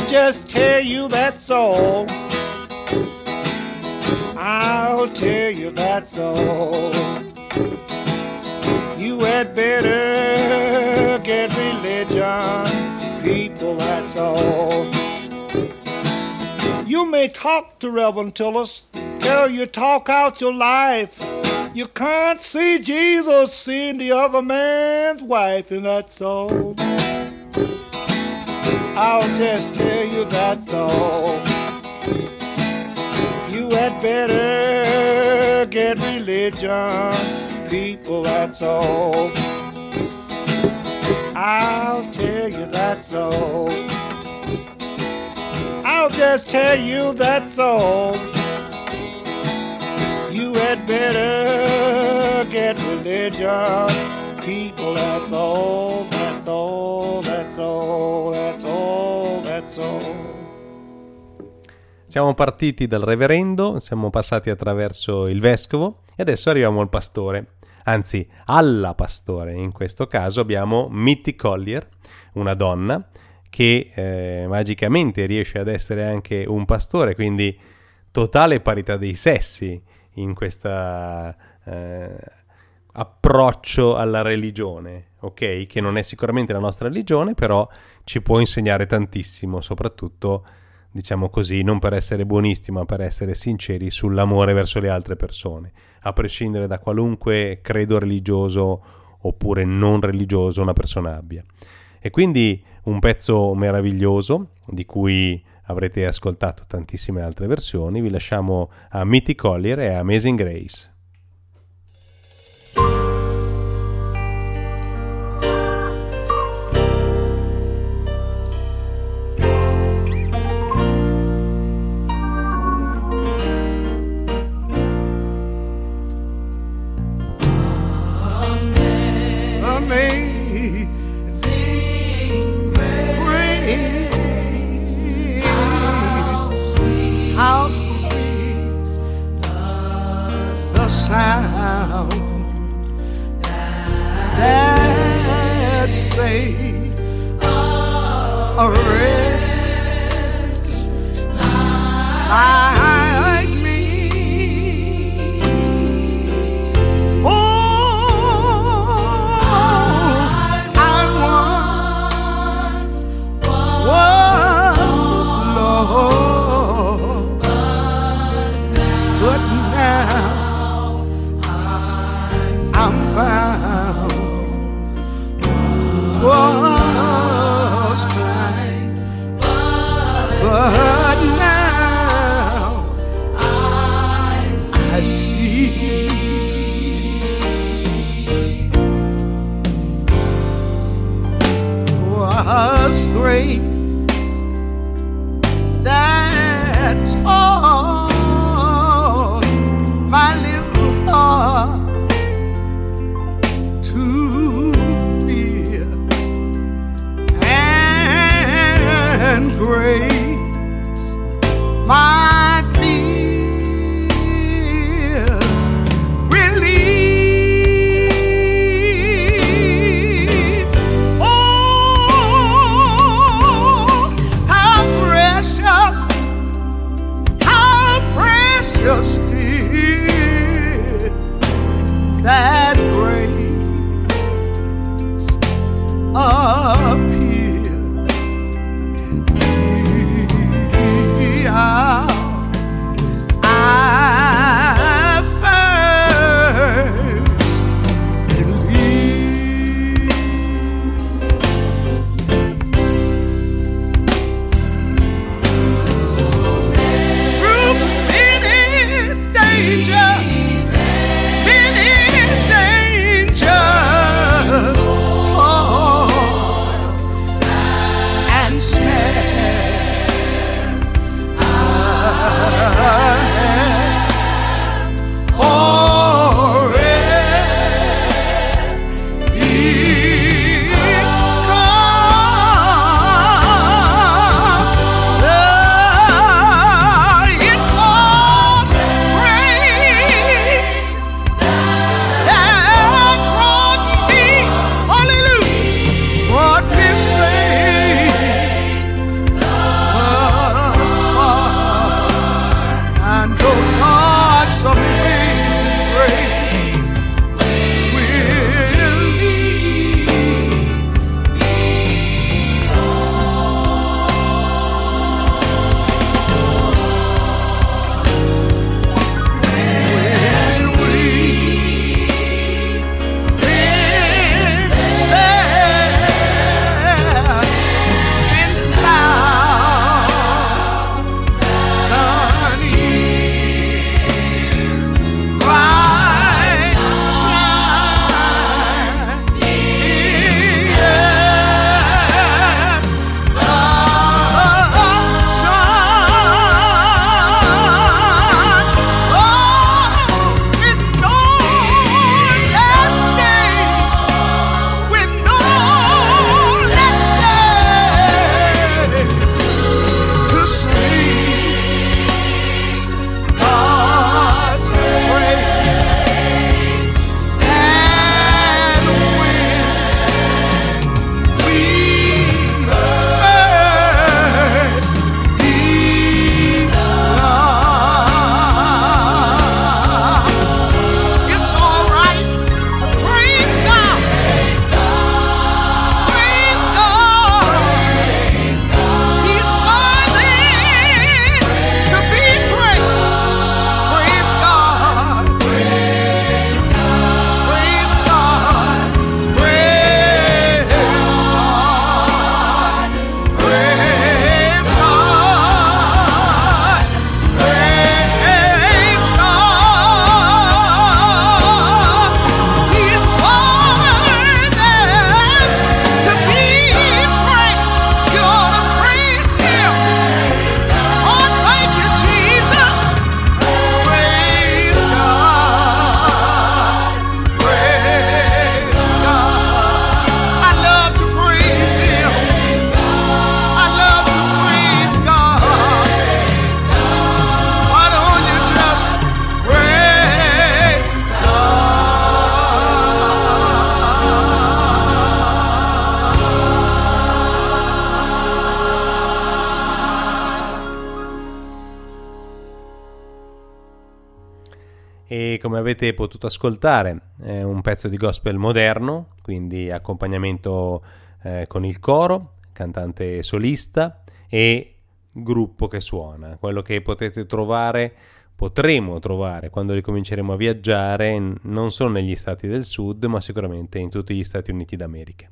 Just tell you that's all. I'll tell you that's all. You had better get religion, people, that's all. You may talk to Reverend Tillis, tell you talk out your life. You can't see Jesus seeing the other man's wife, and that's all. I'll just tell you that's all. You had better get religion, people, that's all. I'll tell you that's all. I'll just tell you that's all. You had better get religion, people, that's all, all, that's all, that's all, that's all. Siamo partiti dal reverendo, siamo passati attraverso il vescovo e adesso arriviamo al pastore, anzi alla pastore. In questo caso abbiamo Mitty Collier, una donna che eh, magicamente riesce ad essere anche un pastore, quindi totale parità dei sessi in questo approccio alla religione, ok? Che non è sicuramente la nostra religione, però ci può insegnare tantissimo, soprattutto diciamo così, non per essere buonisti, ma per essere sinceri sull'amore verso le altre persone, a prescindere da qualunque credo religioso oppure non religioso una persona abbia. E quindi un pezzo meraviglioso di cui avrete ascoltato tantissime altre versioni, vi lasciamo a Mitty Collier e a Amazing Grace. 啊 come avete potuto ascoltare è un pezzo di gospel moderno, quindi accompagnamento eh, con il coro, cantante solista e gruppo che suona, quello che potete trovare, potremo trovare quando ricominceremo a viaggiare non solo negli stati del sud, ma sicuramente in tutti gli Stati Uniti d'America.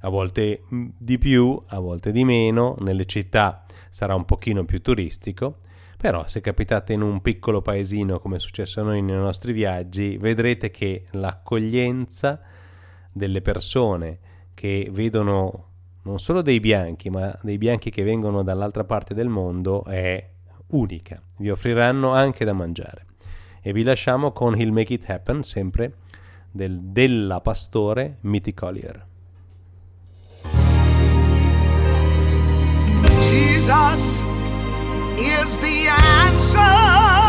A volte di più, a volte di meno, nelle città sarà un pochino più turistico, però se capitate in un piccolo paesino come è successo a noi nei nostri viaggi, vedrete che l'accoglienza delle persone che vedono non solo dei bianchi, ma dei bianchi che vengono dall'altra parte del mondo è unica. Vi offriranno anche da mangiare. E vi lasciamo con He'll Make It Happen, sempre del, della pastore Mitty Collier. Jesus is the answer.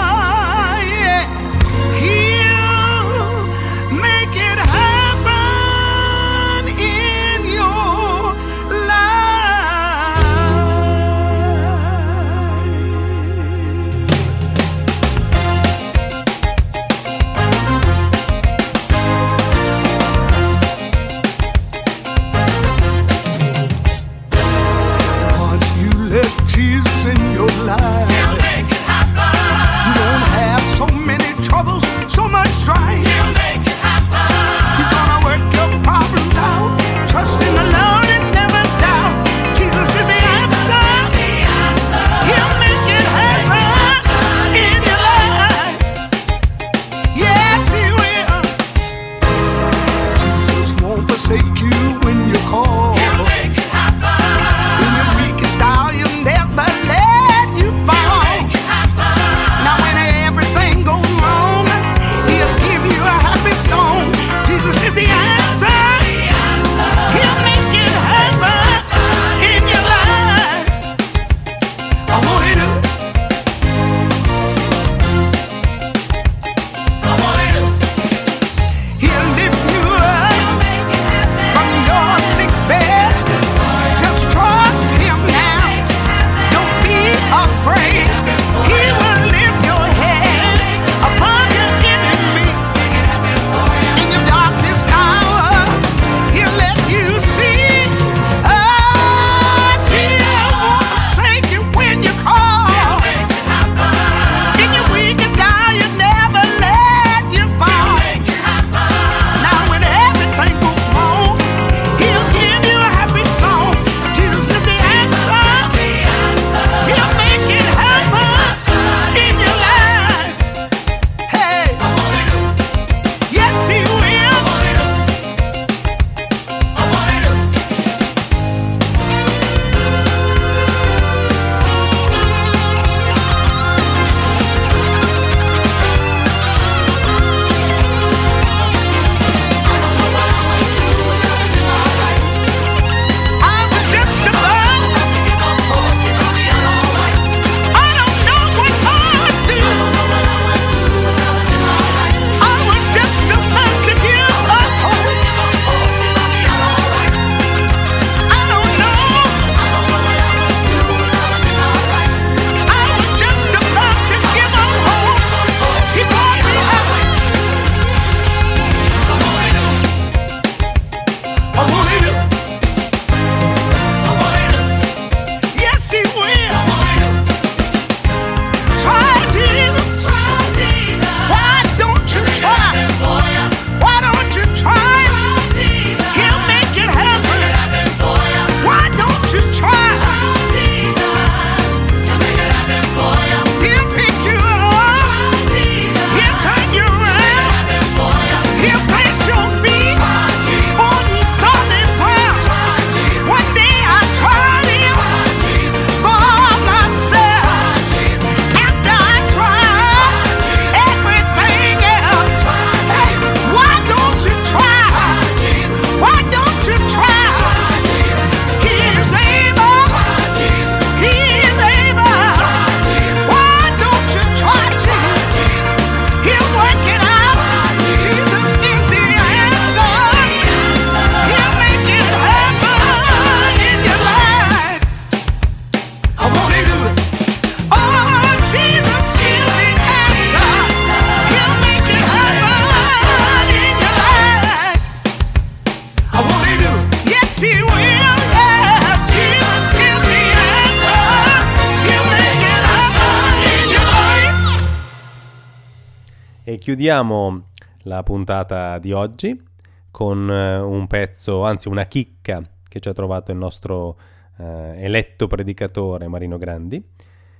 E chiudiamo la puntata di oggi con eh, un pezzo, anzi una chicca che ci ha trovato il nostro eh, eletto predicatore Marino Grandi.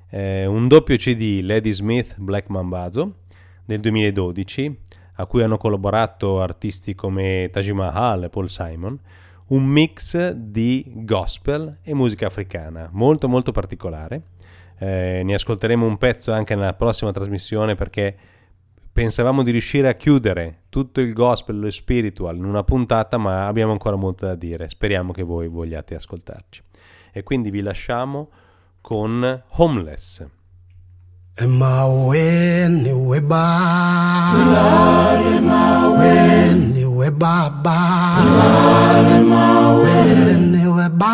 Eh, un doppio CD Lady Smith Black Mambazo del 2012 a cui hanno collaborato artisti come Taj Mahal e Paul Simon, un mix di gospel e musica africana, molto molto particolare. Eh, ne ascolteremo un pezzo anche nella prossima trasmissione perché pensavamo di riuscire a chiudere tutto il gospel e lo spiritual in una puntata, ma abbiamo ancora molto da dire. Speriamo che voi vogliate ascoltarci. E quindi vi lasciamo con Homeless. emaweni weba emaweni webaba emaweni weba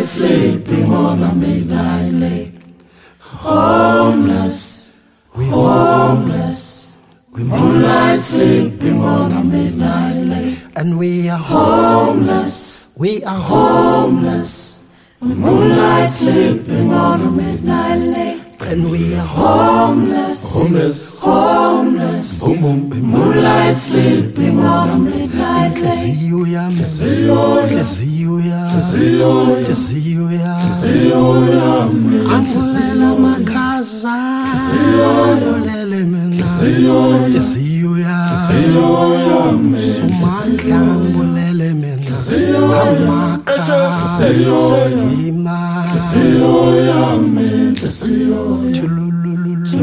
moonlight sleeping on a midnight lake. Homeless, we homeless, we moonlight sleeping on a midnight lake. And we are homeless, we are homeless, We moonlight sleeping on a midnight lake and we are homeless, homeless, homeless. Boom boom, in moonlight sleeping on a midnight lane. Angulela makaza, angulela mina, sumandla angulela mina, amakha, ima, yami.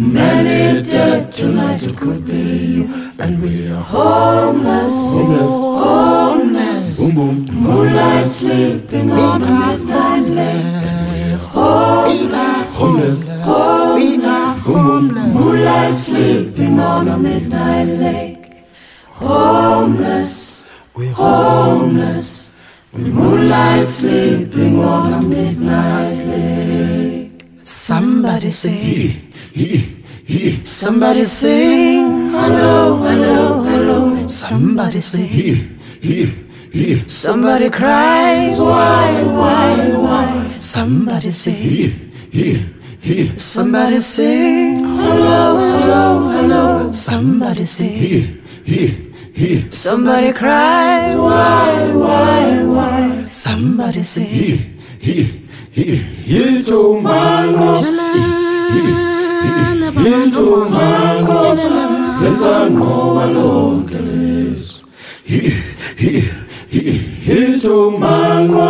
Many dead tonight it could be. you And we are homeless, homeless, homeless. Boom, boom. Moonlight sleeping on a midnight lake. Homeless, homeless, homeless, homeless. Moonlight sleeping on a midnight lake. Homeless, we're homeless. With moonlight sleeping on a midnight lake. Somebody sing. Somebody sing. Hello, hello, hello. Somebody sing. Somebody cries. Why, why, why? Somebody sing. Somebody sing. Hello, hello, hello. Somebody sing. Somebody cries. Why, why, why? Somebody sing. Yito mango, yito ezanqoba lonke leso ithumanqa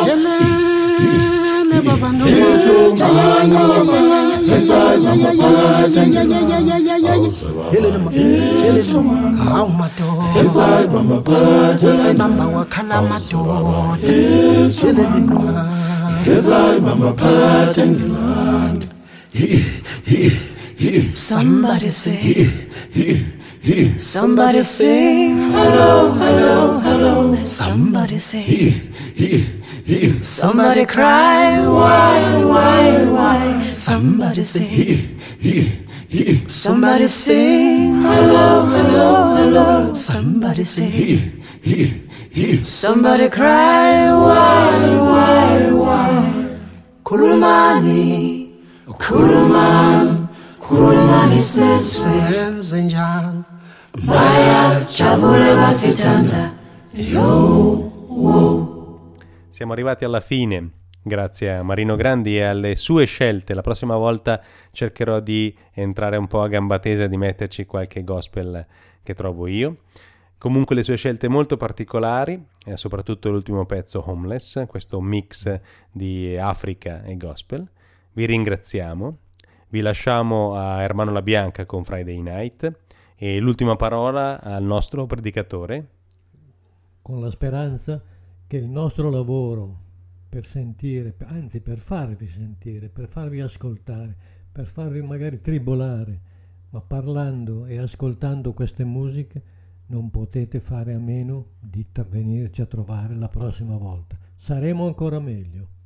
hawu madodaesayibamba wakhala madoda elelinqa esayibamba phathe ngilanda Somebody say Somebody sing Hello, hello, hello. Somebody say Somebody cry Why, why, why? Somebody say Somebody sing Hello, hello, hello. Somebody say Somebody cry Why, why, why? Kulumani Kulumani Kulumani senze njani Maya jabule basitanda Yo, wo Siamo arrivati alla fine Grazie a Marino Grandi e alle sue scelte. La prossima volta cercherò di entrare un po' a gamba tesa e di metterci qualche gospel che trovo io. Comunque le sue scelte molto particolari, eh, soprattutto l'ultimo pezzo Homeless, questo mix di Africa e gospel. Vi ringraziamo. Vi lasciamo a Hermano La Bianca con Friday Night e l'ultima parola al nostro predicatore. Con la speranza che il nostro lavoro per sentire, anzi per farvi sentire, per farvi ascoltare, per farvi magari tribolare, ma parlando e ascoltando queste musiche non potete fare a meno di venirci a trovare la prossima volta. Saremo ancora meglio.